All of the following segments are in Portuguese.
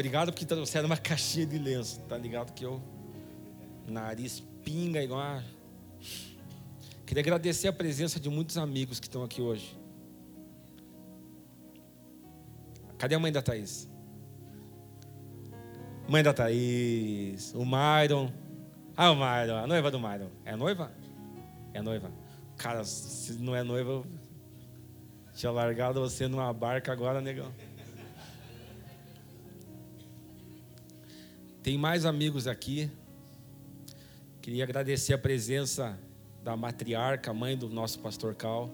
Obrigado porque trouxeram uma caixinha de lenço. Tá ligado que eu. Nariz pinga igual. Queria agradecer a presença de muitos amigos que estão aqui hoje. Cadê a mãe da Thaís? Mãe da Thaís, o Myron. Ah, o Myron, a noiva do Myron. É noiva? É noiva. Cara, se não é noiva, eu tinha largado você numa barca agora, negão. Tem mais amigos aqui. Queria agradecer a presença da matriarca, mãe do nosso pastor Cal,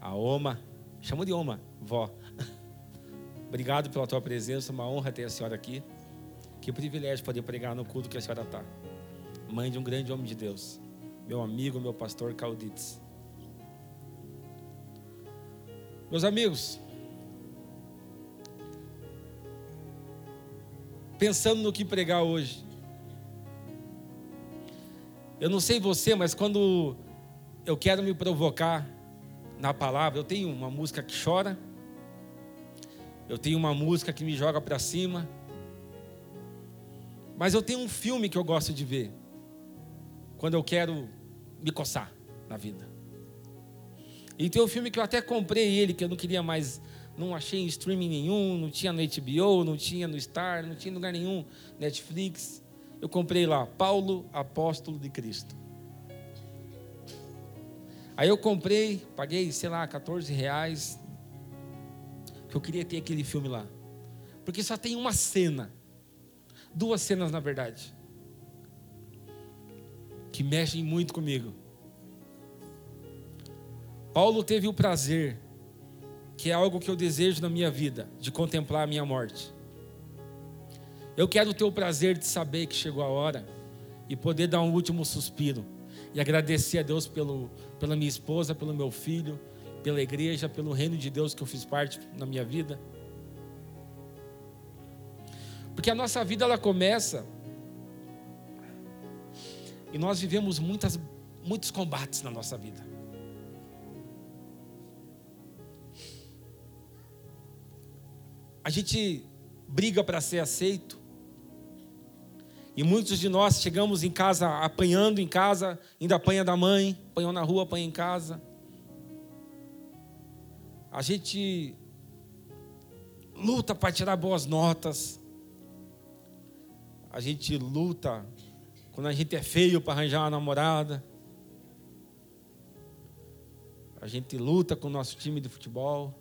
a Oma. Chama de Oma, vó. Obrigado pela tua presença, uma honra ter a senhora aqui. Que privilégio poder pregar no culto que a senhora está. Mãe de um grande homem de Deus, meu amigo, meu pastor Calditz. Meus amigos, pensando no que pregar hoje. Eu não sei você, mas quando eu quero me provocar na palavra, eu tenho uma música que chora, eu tenho uma música que me joga para cima, mas eu tenho um filme que eu gosto de ver quando eu quero me coçar na vida. E tem um filme que eu até comprei ele, que eu não queria mais não achei em streaming nenhum, não tinha no HBO, não tinha no Star, não tinha lugar nenhum, Netflix. Eu comprei lá, Paulo, Apóstolo de Cristo. Aí eu comprei, paguei, sei lá, 14 reais, que eu queria ter aquele filme lá. Porque só tem uma cena, duas cenas na verdade, que mexem muito comigo. Paulo teve o prazer que é algo que eu desejo na minha vida, de contemplar a minha morte. Eu quero ter o prazer de saber que chegou a hora e poder dar um último suspiro e agradecer a Deus pelo, pela minha esposa, pelo meu filho, pela igreja, pelo reino de Deus que eu fiz parte na minha vida. Porque a nossa vida ela começa e nós vivemos muitas, muitos combates na nossa vida. A gente briga para ser aceito. E muitos de nós chegamos em casa apanhando em casa, ainda apanha da mãe, apanhou na rua, apanha em casa. A gente luta para tirar boas notas. A gente luta quando a gente é feio para arranjar uma namorada. A gente luta com o nosso time de futebol.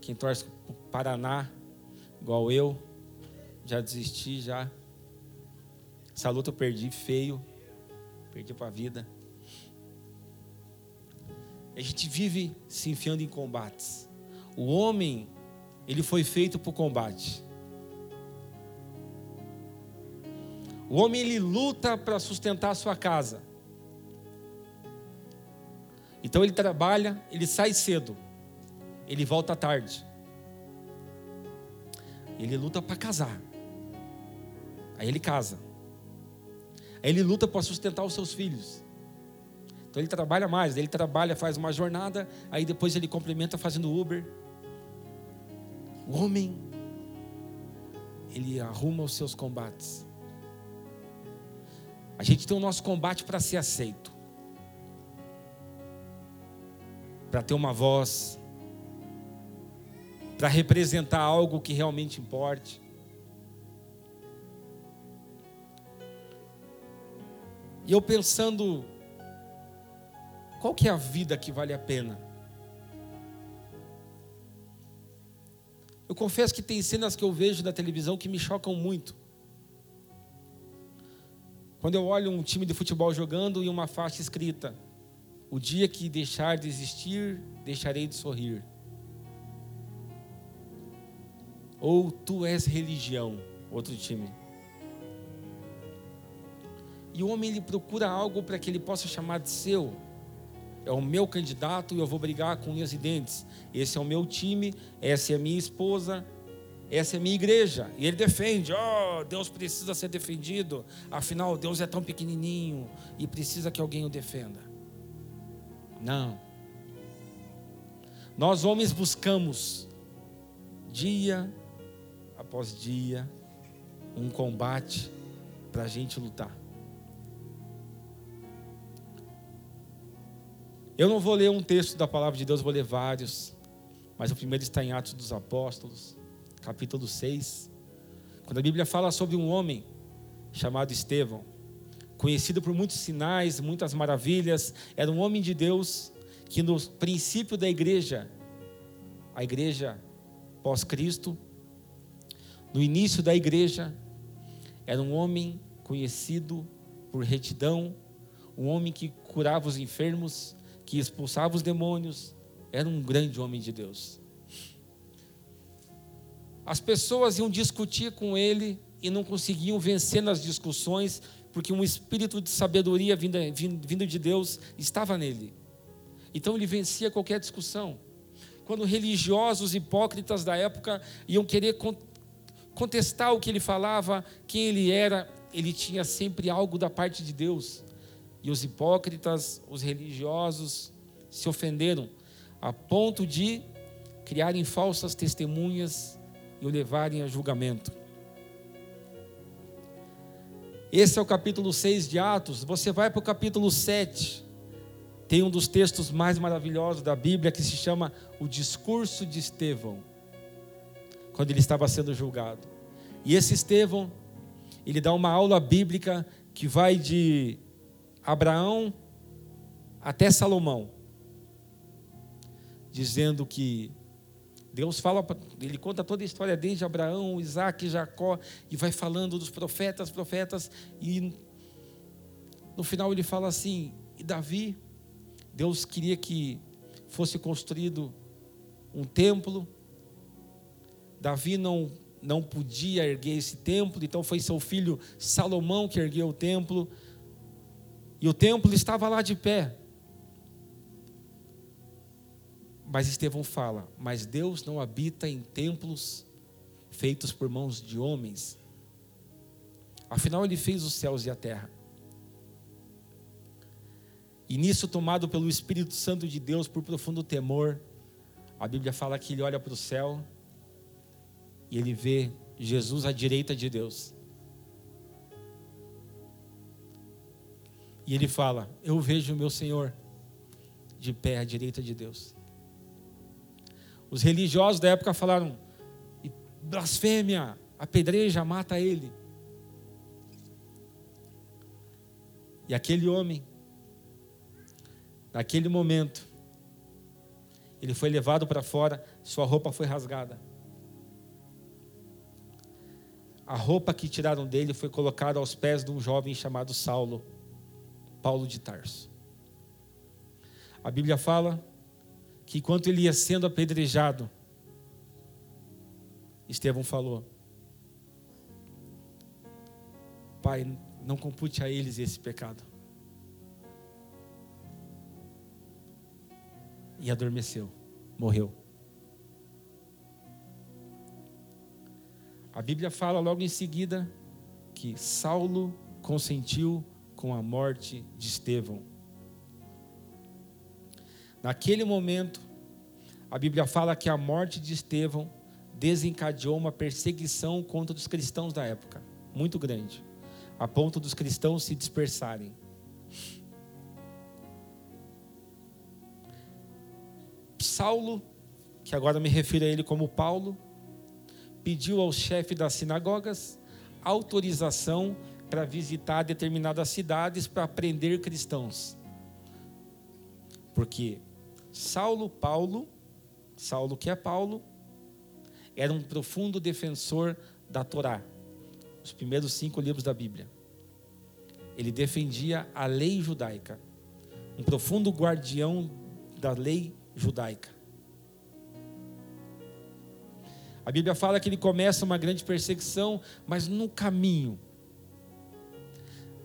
Quem torce para o Paraná igual eu, já desisti já. Essa luta eu perdi feio, perdi para a vida. A gente vive se enfiando em combates. O homem, ele foi feito para o combate. O homem ele luta para sustentar a sua casa. Então ele trabalha, ele sai cedo, ele volta tarde. Ele luta para casar. Aí ele casa. Aí ele luta para sustentar os seus filhos. Então ele trabalha mais, ele trabalha, faz uma jornada, aí depois ele complementa fazendo Uber. O homem, ele arruma os seus combates. A gente tem o nosso combate para ser aceito, para ter uma voz, para representar algo que realmente importe. E eu pensando, qual que é a vida que vale a pena? Eu confesso que tem cenas que eu vejo na televisão que me chocam muito. Quando eu olho um time de futebol jogando e uma faixa escrita: O dia que deixar de existir, deixarei de sorrir. Ou tu és religião, outro time. E o homem ele procura algo para que ele possa chamar de seu. É o meu candidato e eu vou brigar com unhas e dentes. Esse é o meu time, essa é a minha esposa, essa é a minha igreja. E ele defende: oh, Deus precisa ser defendido. Afinal, Deus é tão pequenininho e precisa que alguém o defenda. Não. Nós homens buscamos dia após dia, um combate para a gente lutar. Eu não vou ler um texto da palavra de Deus, vou ler vários, mas o primeiro está em Atos dos Apóstolos, capítulo 6, quando a Bíblia fala sobre um homem chamado Estevão, conhecido por muitos sinais, muitas maravilhas, era um homem de Deus que no princípio da igreja, a igreja pós-Cristo, no início da igreja, era um homem conhecido por retidão, um homem que curava os enfermos, que expulsava os demônios, era um grande homem de Deus. As pessoas iam discutir com ele e não conseguiam vencer nas discussões, porque um espírito de sabedoria vindo, vindo de Deus estava nele. Então ele vencia qualquer discussão. Quando religiosos hipócritas da época iam querer contestar o que ele falava, quem ele era, ele tinha sempre algo da parte de Deus. E os hipócritas, os religiosos, se ofenderam a ponto de criarem falsas testemunhas e o levarem a julgamento. Esse é o capítulo 6 de Atos. Você vai para o capítulo 7. Tem um dos textos mais maravilhosos da Bíblia que se chama O Discurso de Estevão, quando ele estava sendo julgado. E esse Estevão, ele dá uma aula bíblica que vai de Abraão até Salomão, dizendo que Deus fala, ele conta toda a história desde Abraão, Isaac, Jacó, e vai falando dos profetas, profetas, e no final ele fala assim: e Davi, Deus queria que fosse construído um templo, Davi não, não podia erguer esse templo, então foi seu filho Salomão que ergueu o templo, e o templo estava lá de pé, Mas Estevão fala: Mas Deus não habita em templos feitos por mãos de homens. Afinal, ele fez os céus e a terra. E nisso, tomado pelo Espírito Santo de Deus por profundo temor, a Bíblia fala que ele olha para o céu e ele vê Jesus à direita de Deus. E ele fala: Eu vejo o meu Senhor de pé à direita de Deus. Os religiosos da época falaram: blasfêmia, apedreja, mata ele. E aquele homem, naquele momento, ele foi levado para fora, sua roupa foi rasgada. A roupa que tiraram dele foi colocada aos pés de um jovem chamado Saulo, Paulo de Tarso. A Bíblia fala que enquanto ele ia sendo apedrejado, Estevão falou: Pai, não compute a eles esse pecado. E adormeceu, morreu. A Bíblia fala logo em seguida que Saulo consentiu com a morte de Estevão. Naquele momento, a Bíblia fala que a morte de Estevão desencadeou uma perseguição contra os cristãos da época, muito grande, a ponto dos cristãos se dispersarem. Saulo, que agora me refiro a ele como Paulo, pediu ao chefe das sinagogas autorização para visitar determinadas cidades para prender cristãos. Porque Saulo Paulo, Saulo que é Paulo, era um profundo defensor da Torá, os primeiros cinco livros da Bíblia. Ele defendia a lei judaica, um profundo guardião da lei judaica. A Bíblia fala que ele começa uma grande perseguição, mas no caminho.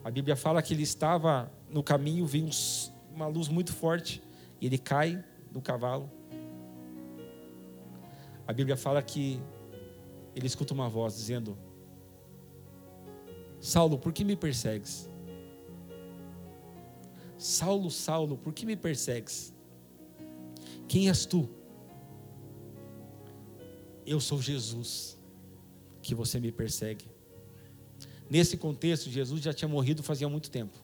A Bíblia fala que ele estava no caminho, viu uma luz muito forte e ele cai do cavalo. A Bíblia fala que ele escuta uma voz dizendo: Saulo, por que me persegues? Saulo, Saulo, por que me persegues? Quem és tu? Eu sou Jesus, que você me persegue. Nesse contexto, Jesus já tinha morrido fazia muito tempo.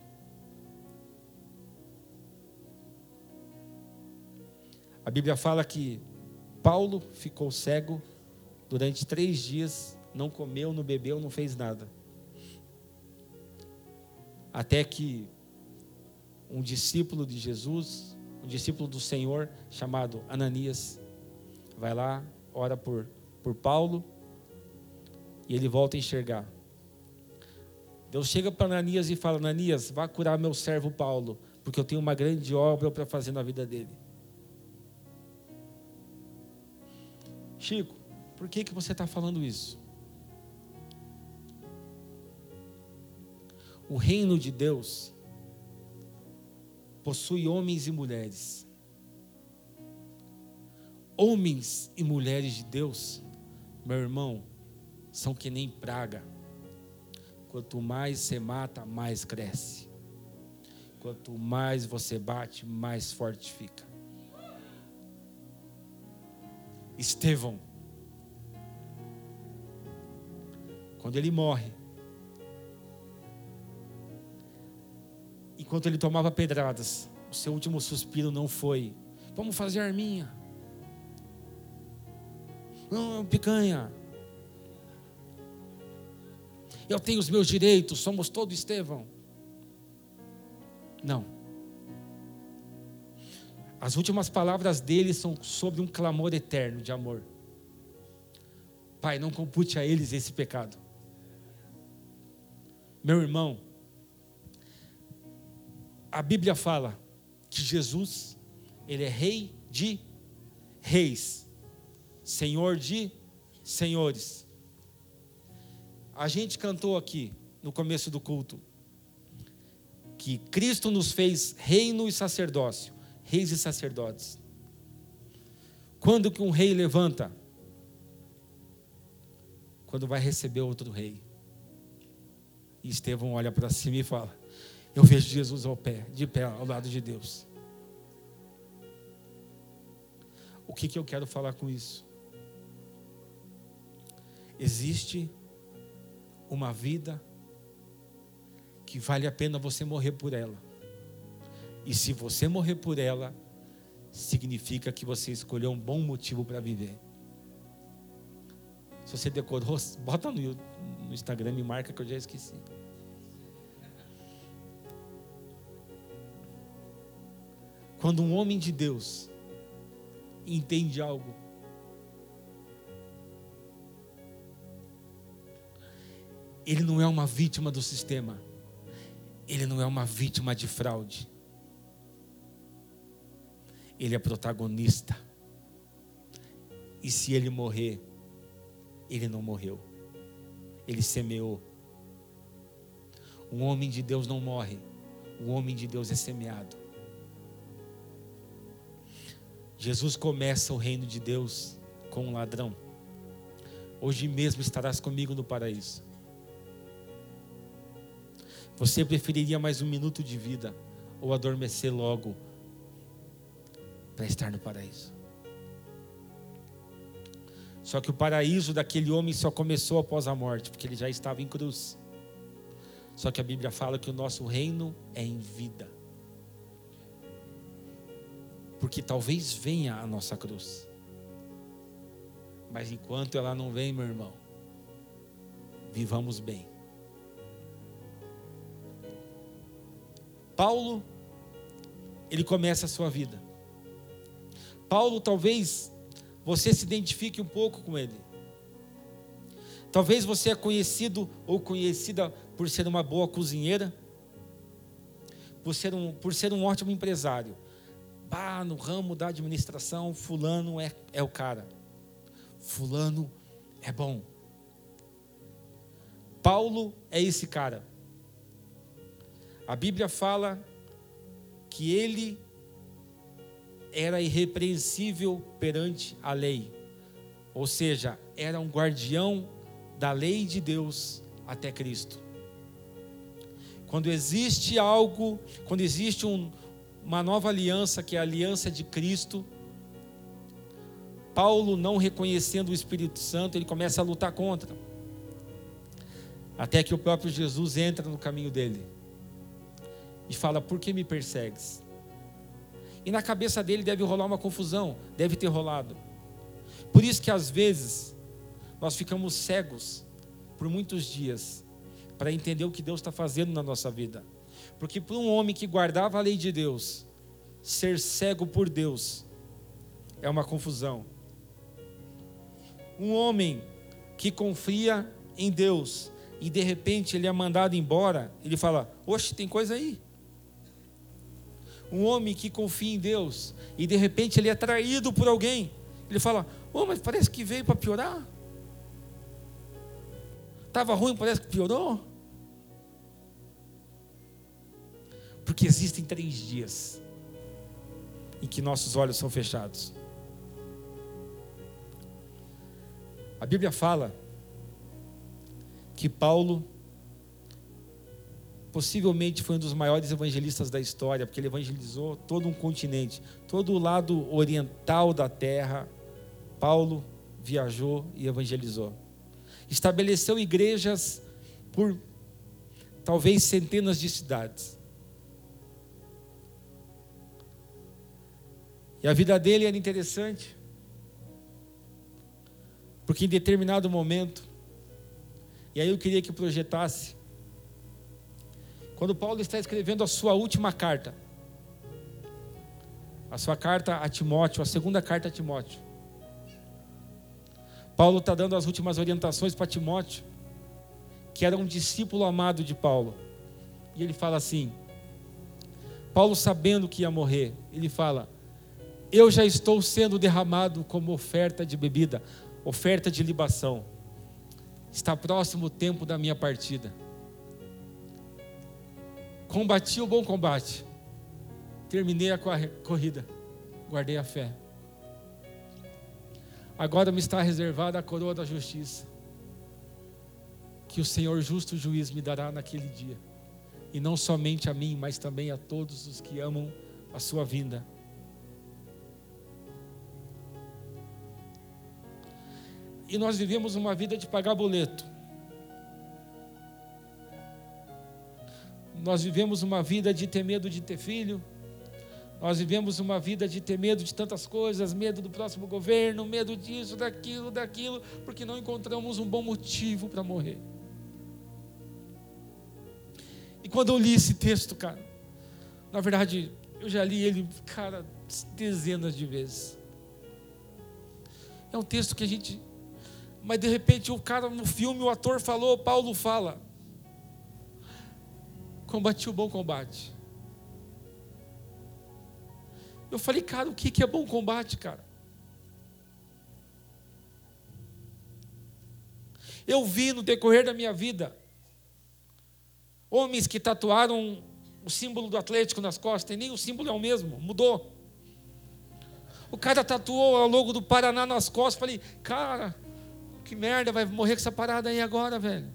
A Bíblia fala que Paulo ficou cego durante três dias, não comeu, não bebeu, não fez nada. Até que um discípulo de Jesus, um discípulo do Senhor, chamado Ananias, vai lá, ora por, por Paulo, e ele volta a enxergar. Deus chega para Ananias e fala: Ananias, vá curar meu servo Paulo, porque eu tenho uma grande obra para fazer na vida dele. Chico, por que, que você está falando isso? O reino de Deus possui homens e mulheres. Homens e mulheres de Deus, meu irmão, são que nem praga. Quanto mais você mata, mais cresce. Quanto mais você bate, mais forte fica. Estevão, quando ele morre, enquanto ele tomava pedradas, o seu último suspiro não foi: vamos fazer arminha. Não, picanha. Eu tenho os meus direitos, somos todos Estevão. Não. As últimas palavras dele são sobre um clamor eterno de amor. Pai, não compute a eles esse pecado. Meu irmão, a Bíblia fala que Jesus, ele é rei de reis, senhor de senhores. A gente cantou aqui no começo do culto que Cristo nos fez reino e sacerdócio reis e sacerdotes. Quando que um rei levanta? Quando vai receber outro rei. E Estevão olha para cima e fala: Eu vejo Jesus ao pé, de pé ao lado de Deus. O que, que eu quero falar com isso? Existe uma vida que vale a pena você morrer por ela. E se você morrer por ela, significa que você escolheu um bom motivo para viver. Se você decorou, bota no, no Instagram e marca que eu já esqueci. Quando um homem de Deus entende algo, ele não é uma vítima do sistema, ele não é uma vítima de fraude ele é protagonista. E se ele morrer, ele não morreu, ele semeou. Um homem de Deus não morre, o homem de Deus é semeado. Jesus começa o reino de Deus com um ladrão. Hoje mesmo estarás comigo no paraíso. Você preferiria mais um minuto de vida ou adormecer logo para estar no paraíso. Só que o paraíso daquele homem só começou após a morte, porque ele já estava em cruz. Só que a Bíblia fala que o nosso reino é em vida. Porque talvez venha a nossa cruz. Mas enquanto ela não vem, meu irmão, vivamos bem. Paulo, ele começa a sua vida. Paulo, talvez você se identifique um pouco com ele. Talvez você é conhecido ou conhecida por ser uma boa cozinheira, por ser um, por ser um ótimo empresário. Bah, no ramo da administração, fulano é, é o cara. Fulano é bom. Paulo é esse cara. A Bíblia fala que ele era irrepreensível perante a lei, ou seja, era um guardião da lei de Deus até Cristo. Quando existe algo, quando existe um, uma nova aliança, que é a aliança de Cristo, Paulo, não reconhecendo o Espírito Santo, ele começa a lutar contra. Até que o próprio Jesus entra no caminho dele e fala: Por que me persegues? E na cabeça dele deve rolar uma confusão, deve ter rolado. Por isso que às vezes nós ficamos cegos por muitos dias para entender o que Deus está fazendo na nossa vida. Porque para um homem que guardava a lei de Deus, ser cego por Deus é uma confusão. Um homem que confia em Deus e de repente ele é mandado embora, ele fala: Oxe, tem coisa aí. Um homem que confia em Deus e de repente ele é traído por alguém, ele fala: Oh, mas parece que veio para piorar. Estava ruim, parece que piorou. Porque existem três dias em que nossos olhos são fechados. A Bíblia fala que Paulo possivelmente foi um dos maiores evangelistas da história, porque ele evangelizou todo um continente, todo o lado oriental da terra. Paulo viajou e evangelizou. Estabeleceu igrejas por talvez centenas de cidades. E a vida dele era interessante, porque em determinado momento, e aí eu queria que projetasse, quando Paulo está escrevendo a sua última carta, a sua carta a Timóteo, a segunda carta a Timóteo, Paulo está dando as últimas orientações para Timóteo, que era um discípulo amado de Paulo, e ele fala assim: Paulo, sabendo que ia morrer, ele fala: Eu já estou sendo derramado como oferta de bebida, oferta de libação. Está próximo o tempo da minha partida. Combati o bom combate, terminei a corrida, guardei a fé. Agora me está reservada a coroa da justiça, que o Senhor justo juiz me dará naquele dia, e não somente a mim, mas também a todos os que amam a sua vinda. E nós vivemos uma vida de pagar boleto. Nós vivemos uma vida de ter medo de ter filho. Nós vivemos uma vida de ter medo de tantas coisas, medo do próximo governo, medo disso, daquilo, daquilo, porque não encontramos um bom motivo para morrer. E quando eu li esse texto, cara, na verdade, eu já li ele, cara, dezenas de vezes. É um texto que a gente mas de repente o cara no filme, o ator falou, Paulo fala. Combati o bom combate. Eu falei, cara, o que é bom combate, cara? Eu vi no decorrer da minha vida homens que tatuaram o símbolo do Atlético nas costas, e nem o símbolo é o mesmo, mudou. O cara tatuou o logo do Paraná nas costas. Falei, cara, que merda, vai morrer com essa parada aí agora, velho.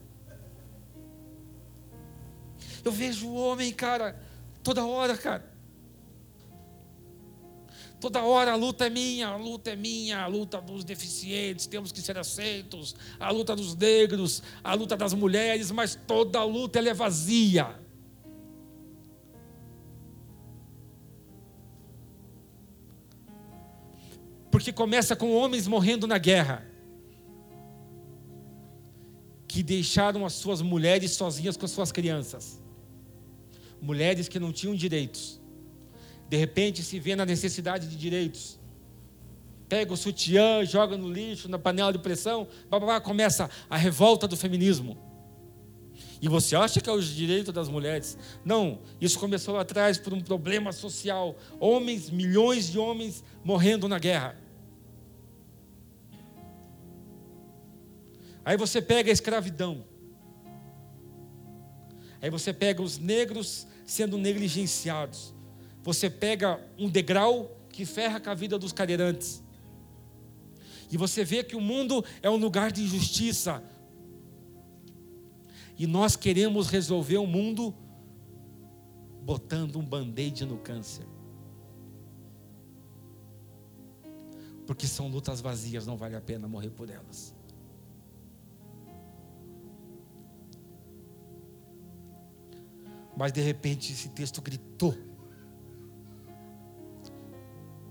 Eu vejo o homem, cara, toda hora, cara. Toda hora a luta é minha, a luta é minha, a luta dos deficientes, temos que ser aceitos, a luta dos negros, a luta das mulheres, mas toda luta ela é vazia. Porque começa com homens morrendo na guerra que deixaram as suas mulheres sozinhas com as suas crianças. Mulheres que não tinham direitos. De repente se vê na necessidade de direitos. Pega o sutiã, joga no lixo, na panela de pressão, começa a revolta do feminismo. E você acha que é os direitos das mulheres? Não, isso começou lá atrás por um problema social. Homens, milhões de homens morrendo na guerra. Aí você pega a escravidão. Aí você pega os negros sendo negligenciados. Você pega um degrau que ferra com a vida dos cadeirantes. E você vê que o mundo é um lugar de injustiça. E nós queremos resolver o mundo botando um band-aid no câncer. Porque são lutas vazias, não vale a pena morrer por elas. Mas de repente esse texto gritou.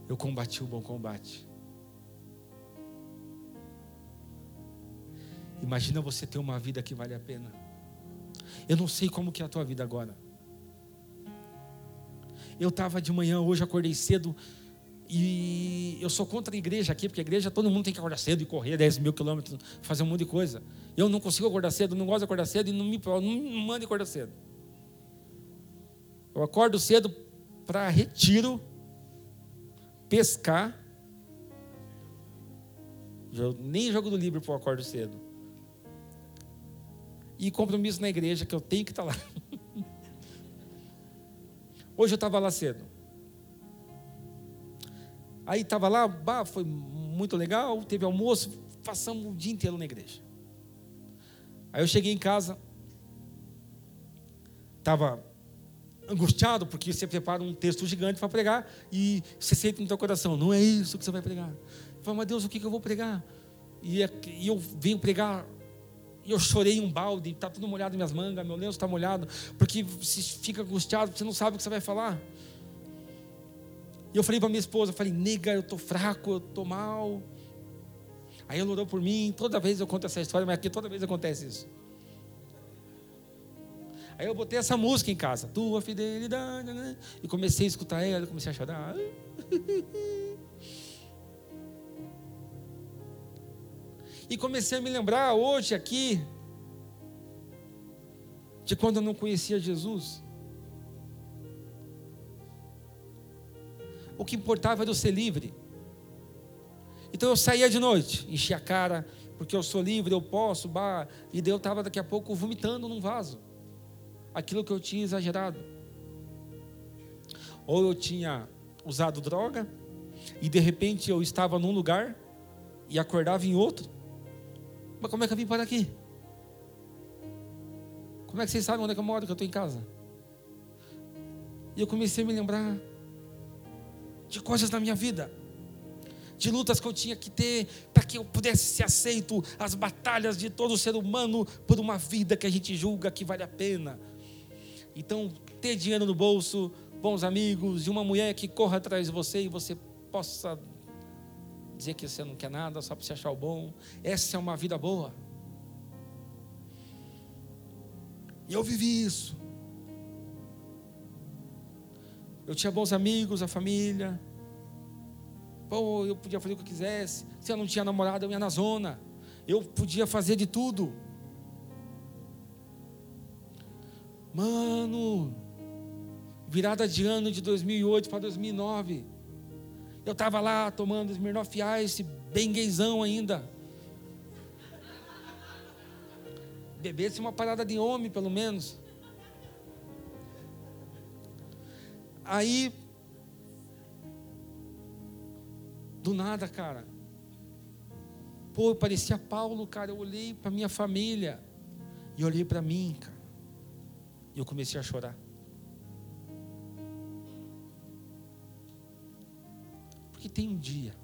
Eu combati o bom combate. Imagina você ter uma vida que vale a pena. Eu não sei como que é a tua vida agora. Eu estava de manhã, hoje acordei cedo, e eu sou contra a igreja aqui, porque a igreja todo mundo tem que acordar cedo e correr 10 mil quilômetros, fazer um monte de coisa. Eu não consigo acordar cedo, não gosto de acordar cedo e não me, não me manda acordar cedo. Eu acordo cedo para retiro, pescar. Nem jogo do livro eu acordo cedo. E compromisso na igreja que eu tenho que estar tá lá. Hoje eu estava lá cedo. Aí estava lá, bah, foi muito legal, teve almoço, passamos o dia inteiro na igreja. Aí eu cheguei em casa, estava angustiado, porque você prepara um texto gigante para pregar e você sente no teu coração, não é isso que você vai pregar. Eu falo, mas Deus, o que, eu vou pregar? E, é e eu venho pregar, e eu chorei um balde, está tudo molhado minhas mangas, meu lenço está molhado, porque você fica angustiado, você não sabe o que você vai falar. E eu falei para minha esposa, eu falei, nega, eu estou fraco, eu estou mal. Aí ela orou por mim, toda vez eu conto essa história, mas aqui toda vez acontece isso. Aí eu botei essa música em casa, tua fidelidade, né? E comecei a escutar ela, comecei a chorar. E comecei a me lembrar hoje aqui de quando eu não conhecia Jesus. o que importava era eu ser livre. Então eu saía de noite, enchia a cara, porque eu sou livre, eu posso, bah, e daí eu estava daqui a pouco vomitando num vaso. Aquilo que eu tinha exagerado. Ou eu tinha usado droga, e de repente eu estava num lugar e acordava em outro. Mas como é que eu vim para aqui? Como é que vocês sabem onde é que eu moro, que eu estou em casa? E eu comecei a me lembrar de coisas na minha vida, de lutas que eu tinha que ter para que eu pudesse ser aceito, as batalhas de todo ser humano por uma vida que a gente julga que vale a pena. Então, ter dinheiro no bolso, bons amigos, e uma mulher que corra atrás de você e você possa dizer que você não quer nada só para se achar o bom. Essa é uma vida boa. E eu vivi isso. Eu tinha bons amigos, a família. Pô, eu podia fazer o que eu quisesse. Se eu não tinha namorada, eu ia na zona. Eu podia fazer de tudo. Mano, virada de ano de 2008 para 2009. Eu estava lá tomando Smirnoff Ice, bem gaysão ainda. Bebesse uma parada de homem, pelo menos. Aí, do nada, cara. Pô, eu parecia Paulo, cara. Eu olhei para minha família e olhei para mim, cara. Eu comecei a chorar. Porque tem um dia.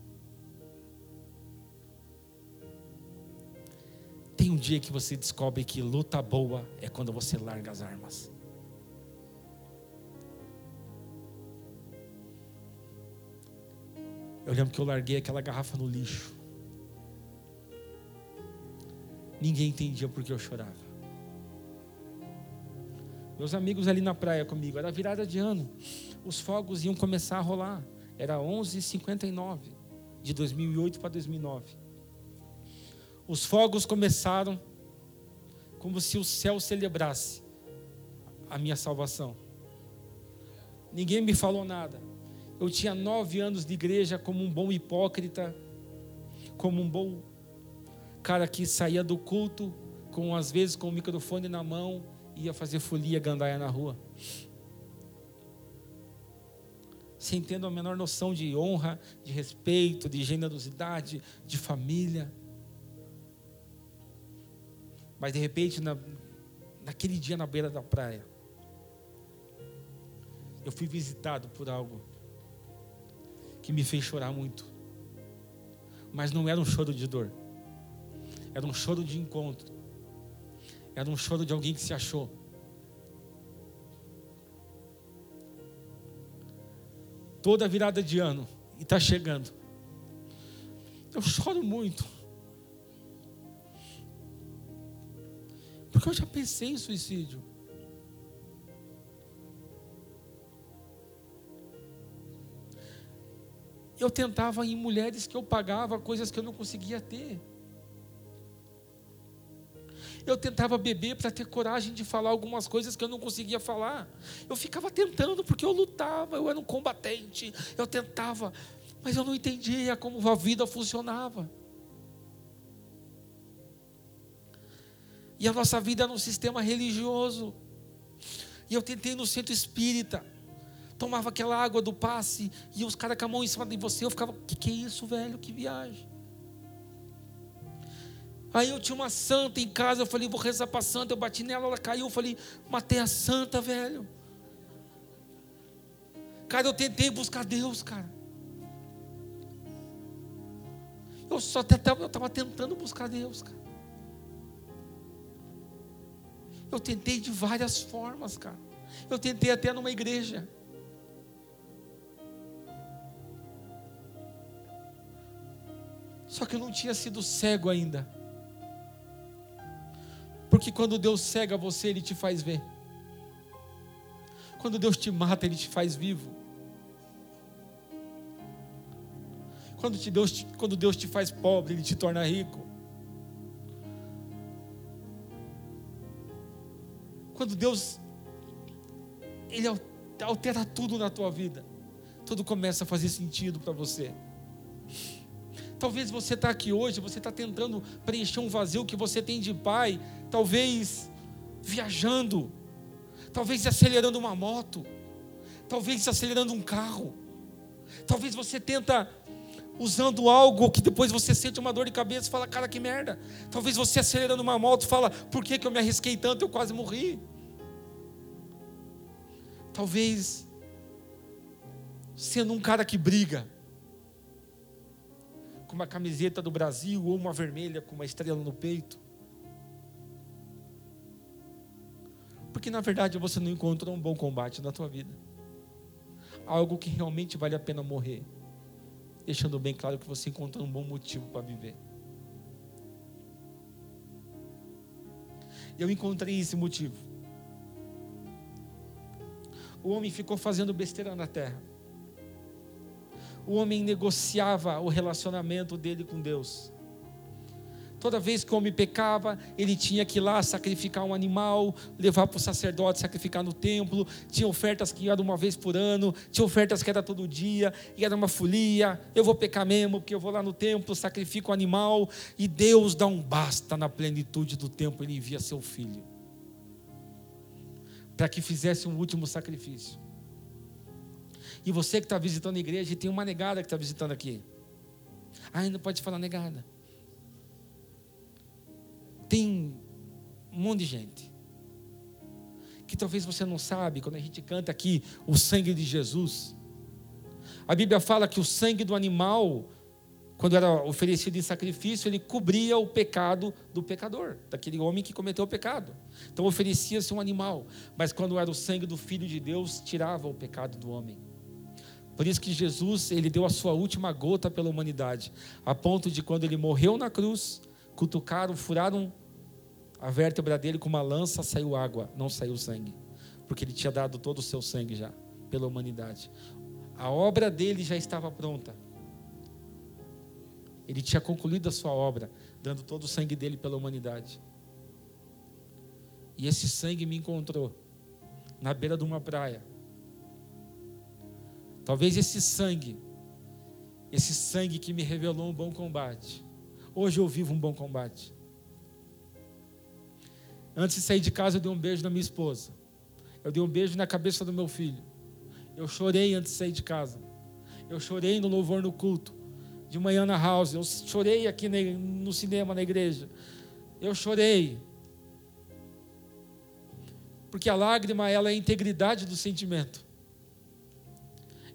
Tem um dia que você descobre que luta boa é quando você larga as armas. Eu lembro que eu larguei aquela garrafa no lixo. Ninguém entendia por que eu chorava. Meus amigos ali na praia comigo, era virada de ano. Os fogos iam começar a rolar. Era 11h59, de 2008 para 2009. Os fogos começaram como se o céu celebrasse a minha salvação. Ninguém me falou nada. Eu tinha nove anos de igreja como um bom hipócrita, como um bom cara que saía do culto, com às vezes com o microfone na mão, ia fazer folia gandaia na rua. Sem tendo a menor noção de honra, de respeito, de generosidade, de família. Mas de repente, na, naquele dia na beira da praia, eu fui visitado por algo que me fez chorar muito. Mas não era um choro de dor, era um choro de encontro, era um choro de alguém que se achou. Toda virada de ano, e está chegando. Eu choro muito. Porque eu já pensei em suicídio. Eu tentava em mulheres que eu pagava coisas que eu não conseguia ter. Eu tentava beber para ter coragem de falar algumas coisas que eu não conseguia falar. Eu ficava tentando porque eu lutava, eu era um combatente. Eu tentava, mas eu não entendia como a vida funcionava. E a nossa vida era um sistema religioso. E eu tentei no centro espírita tomava aquela água do passe e os caras com a mão em cima de você, eu ficava, que que é isso, velho? Que viagem. Aí eu tinha uma santa em casa, eu falei, vou rezar para a santa, eu bati nela, ela caiu, eu falei, matei a santa, velho. Cara, eu tentei buscar Deus, cara. Eu só tentava, eu estava tentando buscar Deus, cara. Eu tentei de várias formas, cara. Eu tentei até numa igreja. Só que eu não tinha sido cego ainda. Porque quando Deus cega você, Ele te faz ver. Quando Deus te mata, Ele te faz vivo. Quando, te Deus, quando Deus te faz pobre, Ele te torna rico. Quando Deus Ele altera tudo na tua vida, tudo começa a fazer sentido para você. Talvez você está aqui hoje, você está tentando preencher um vazio que você tem de pai, talvez viajando, talvez acelerando uma moto, talvez acelerando um carro, talvez você tenta usando algo que depois você sente uma dor de cabeça e fala, cara, que merda. Talvez você acelerando uma moto fala, por que, que eu me arrisquei tanto, eu quase morri. Talvez sendo um cara que briga, com uma camiseta do Brasil ou uma vermelha com uma estrela no peito. Porque na verdade você não encontrou um bom combate na tua vida. Algo que realmente vale a pena morrer. Deixando bem claro que você encontrou um bom motivo para viver. Eu encontrei esse motivo. O homem ficou fazendo besteira na terra o homem negociava o relacionamento dele com Deus. Toda vez que o homem pecava, ele tinha que ir lá sacrificar um animal, levar para o sacerdote sacrificar no templo. Tinha ofertas que eram uma vez por ano, tinha ofertas que era todo dia, e era uma folia. Eu vou pecar mesmo, porque eu vou lá no templo, sacrifico o um animal, e Deus dá um basta na plenitude do tempo, ele envia seu filho para que fizesse um último sacrifício. E você que está visitando a igreja, tem uma negada que está visitando aqui. Ainda pode falar negada. Tem um monte de gente. Que talvez você não sabe, quando a gente canta aqui o sangue de Jesus. A Bíblia fala que o sangue do animal, quando era oferecido em sacrifício, ele cobria o pecado do pecador, daquele homem que cometeu o pecado. Então oferecia-se um animal, mas quando era o sangue do Filho de Deus, tirava o pecado do homem. Por isso que Jesus, ele deu a sua última gota pela humanidade, a ponto de quando ele morreu na cruz, cutucaram, furaram a vértebra dele com uma lança, saiu água, não saiu sangue, porque ele tinha dado todo o seu sangue já pela humanidade. A obra dele já estava pronta. Ele tinha concluído a sua obra, dando todo o sangue dele pela humanidade. E esse sangue me encontrou na beira de uma praia Talvez esse sangue, esse sangue que me revelou um bom combate. Hoje eu vivo um bom combate. Antes de sair de casa, eu dei um beijo na minha esposa. Eu dei um beijo na cabeça do meu filho. Eu chorei antes de sair de casa. Eu chorei no louvor no culto. De manhã na house. Eu chorei aqui no cinema, na igreja. Eu chorei. Porque a lágrima, ela é a integridade do sentimento.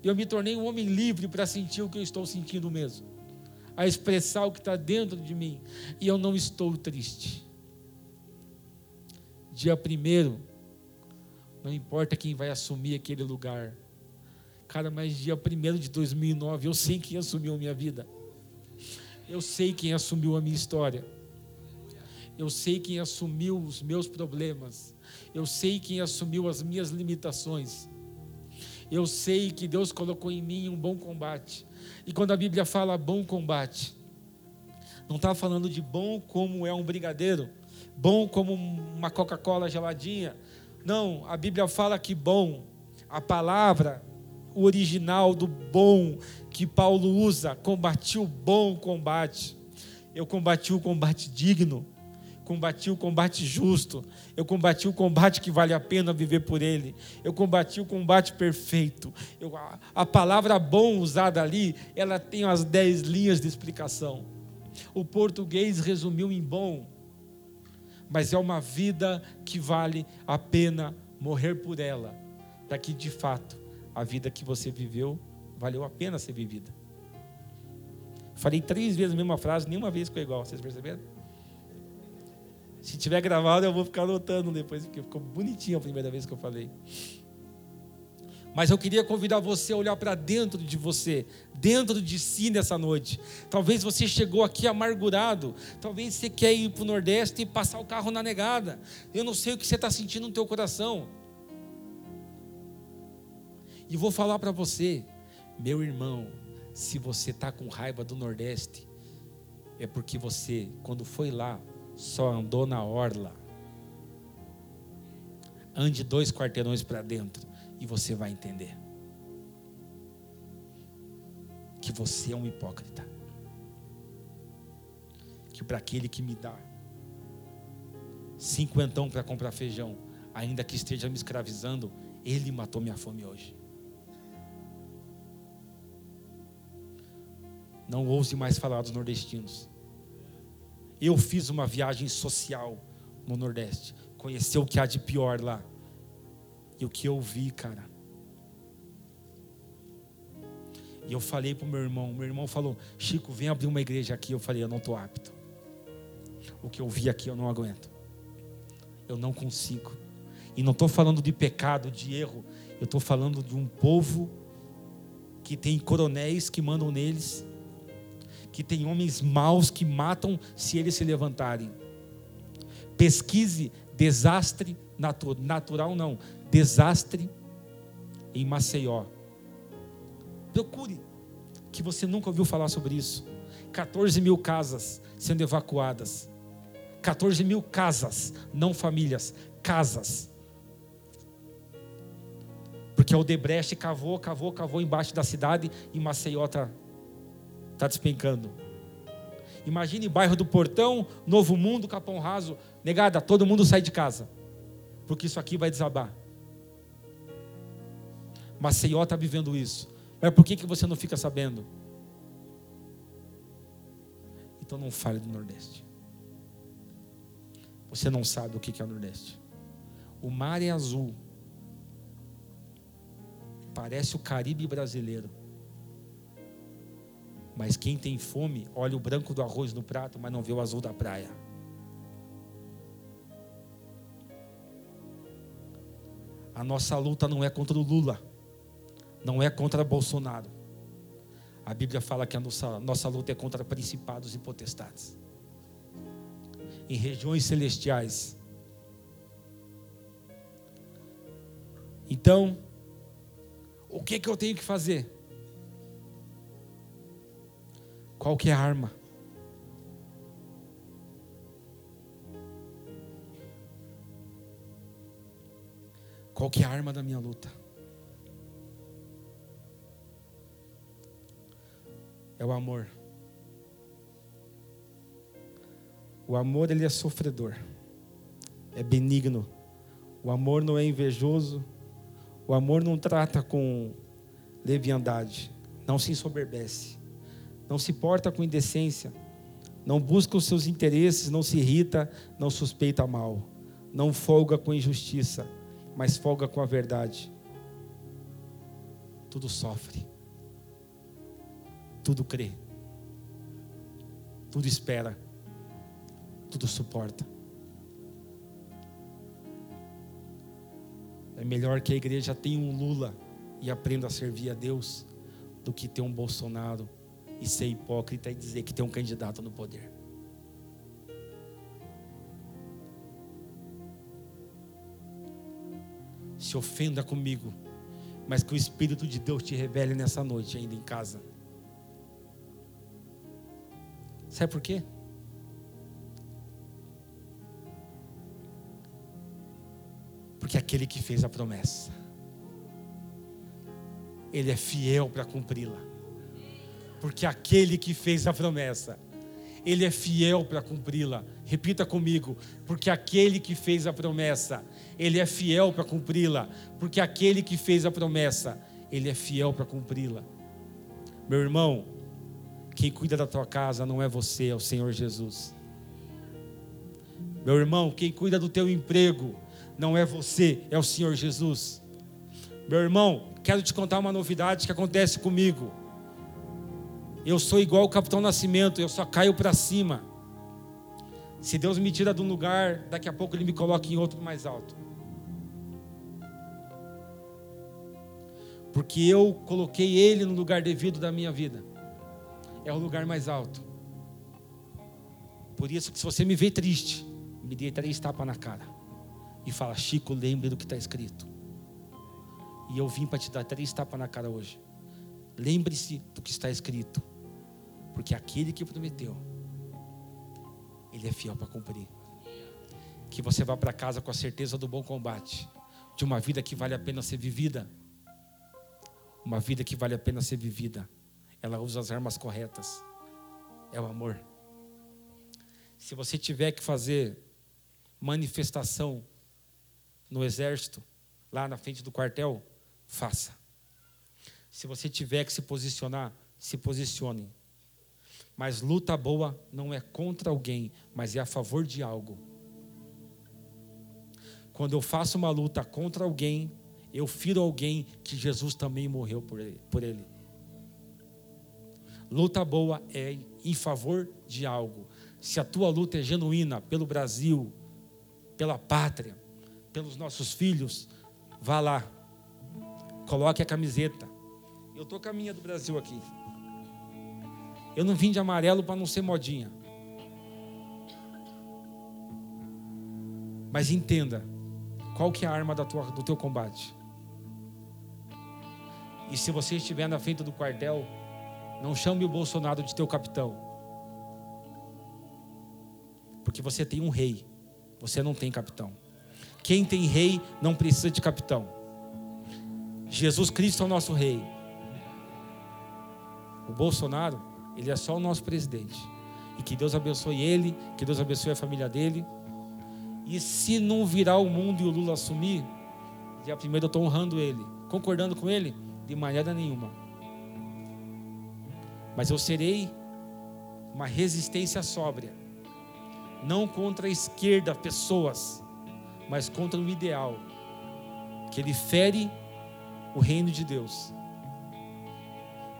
E eu me tornei um homem livre para sentir o que eu estou sentindo mesmo. A expressar o que está dentro de mim. E eu não estou triste. Dia primeiro, não importa quem vai assumir aquele lugar. Cara, mas dia 1 de 2009, eu sei quem assumiu a minha vida. Eu sei quem assumiu a minha história. Eu sei quem assumiu os meus problemas. Eu sei quem assumiu as minhas limitações. Eu sei que Deus colocou em mim um bom combate. E quando a Bíblia fala bom combate, não está falando de bom como é um brigadeiro, bom como uma Coca-Cola geladinha. Não, a Bíblia fala que bom, a palavra, o original do bom que Paulo usa, combati o bom combate. Eu combati o combate digno, combati o combate justo, eu combati o combate que vale a pena viver por ele, eu combati o combate perfeito. Eu, a, a palavra bom usada ali, ela tem as dez linhas de explicação. O português resumiu em bom, mas é uma vida que vale a pena morrer por ela, para que de fato a vida que você viveu valeu a pena ser vivida. Falei três vezes a mesma frase, nenhuma vez ficou igual, vocês perceberam? Se tiver gravado, eu vou ficar anotando depois, porque ficou bonitinho a primeira vez que eu falei. Mas eu queria convidar você a olhar para dentro de você, dentro de si nessa noite. Talvez você chegou aqui amargurado, talvez você quer ir para o Nordeste e passar o carro na negada. Eu não sei o que você está sentindo no teu coração. E vou falar para você, meu irmão, se você está com raiva do Nordeste, é porque você, quando foi lá, só andou na orla. Ande dois quarteirões para dentro e você vai entender que você é um hipócrita. Que para aquele que me dá cinquentão para comprar feijão, ainda que esteja me escravizando, ele matou minha fome hoje. Não ouse mais falar dos nordestinos. Eu fiz uma viagem social no Nordeste, conhecer o que há de pior lá. E o que eu vi, cara. E eu falei para o meu irmão, meu irmão falou, Chico, vem abrir uma igreja aqui. Eu falei, eu não estou apto. O que eu vi aqui eu não aguento. Eu não consigo. E não estou falando de pecado, de erro. Eu estou falando de um povo que tem coronéis que mandam neles, que tem homens maus que matam se eles se levantarem. Pesquise desastre natural, não, desastre em Maceió. Procure, que você nunca ouviu falar sobre isso. 14 mil casas sendo evacuadas. 14 mil casas, não famílias, casas. Porque o Debrecht cavou, cavou, cavou embaixo da cidade e Maceió está tá despencando. Imagine bairro do Portão, Novo Mundo, Capão Raso. Negada, todo mundo sai de casa. Porque isso aqui vai desabar. Maceió está vivendo isso. Mas por que, que você não fica sabendo? Então não fale do Nordeste. Você não sabe o que é o Nordeste. O mar é azul. Parece o Caribe brasileiro. Mas quem tem fome, olha o branco do arroz no prato, mas não vê o azul da praia. A nossa luta não é contra o Lula não é contra Bolsonaro. A Bíblia fala que a nossa, nossa luta é contra principados e potestades. Em regiões celestiais. Então, o que, que eu tenho que fazer? Qual que é a arma? Qual que é a arma da minha luta? é o amor. O amor ele é sofredor, é benigno. O amor não é invejoso. O amor não trata com leviandade, não se ensoberbece, não se porta com indecência, não busca os seus interesses, não se irrita, não suspeita mal, não folga com injustiça, mas folga com a verdade. Tudo sofre. Tudo crê, tudo espera, tudo suporta. É melhor que a igreja tenha um Lula e aprenda a servir a Deus do que ter um Bolsonaro e ser hipócrita e dizer que tem um candidato no poder. Se ofenda comigo, mas que o Espírito de Deus te revele nessa noite, ainda em casa. Sabe por quê? Porque aquele que fez a promessa, ele é fiel para cumpri-la porque aquele que fez a promessa, ele é fiel para cumpri-la. Repita comigo, porque aquele que fez a promessa, ele é fiel para cumpri-la, porque aquele que fez a promessa, ele é fiel para cumpri-la. Meu irmão, quem cuida da tua casa não é você, é o Senhor Jesus. Meu irmão, quem cuida do teu emprego não é você, é o Senhor Jesus. Meu irmão, quero te contar uma novidade que acontece comigo. Eu sou igual o capitão Nascimento, eu só caio para cima. Se Deus me tira de um lugar, daqui a pouco Ele me coloca em outro mais alto. Porque eu coloquei Ele no lugar devido da minha vida. É o lugar mais alto. Por isso que se você me vê triste, me dê três tapas na cara. E fala, Chico, lembre do que está escrito. E eu vim para te dar três tapas na cara hoje. Lembre-se do que está escrito. Porque aquele que prometeu, ele é fiel para cumprir. Que você vá para casa com a certeza do bom combate, de uma vida que vale a pena ser vivida. Uma vida que vale a pena ser vivida. Ela usa as armas corretas. É o amor. Se você tiver que fazer manifestação no exército, lá na frente do quartel, faça. Se você tiver que se posicionar, se posicione. Mas luta boa não é contra alguém, mas é a favor de algo. Quando eu faço uma luta contra alguém, eu firo alguém que Jesus também morreu por ele. Luta boa é em favor de algo. Se a tua luta é genuína pelo Brasil, pela pátria, pelos nossos filhos, vá lá. Coloque a camiseta. Eu estou com a minha do Brasil aqui. Eu não vim de amarelo para não ser modinha. Mas entenda, qual que é a arma tua, do teu combate? E se você estiver na frente do quartel, não chame o Bolsonaro de teu capitão. Porque você tem um rei, você não tem capitão. Quem tem rei não precisa de capitão. Jesus Cristo é o nosso rei. O Bolsonaro ele é só o nosso presidente. E que Deus abençoe ele, que Deus abençoe a família dele. E se não virar o mundo e o Lula assumir, dia primeiro eu estou honrando ele, concordando com ele, de maneira nenhuma. Mas eu serei uma resistência sóbria, não contra a esquerda, pessoas, mas contra o ideal, que ele fere o reino de Deus.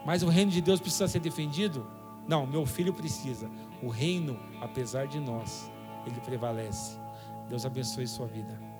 Mas o reino de Deus precisa ser defendido? Não, meu filho precisa. O reino, apesar de nós, ele prevalece. Deus abençoe sua vida.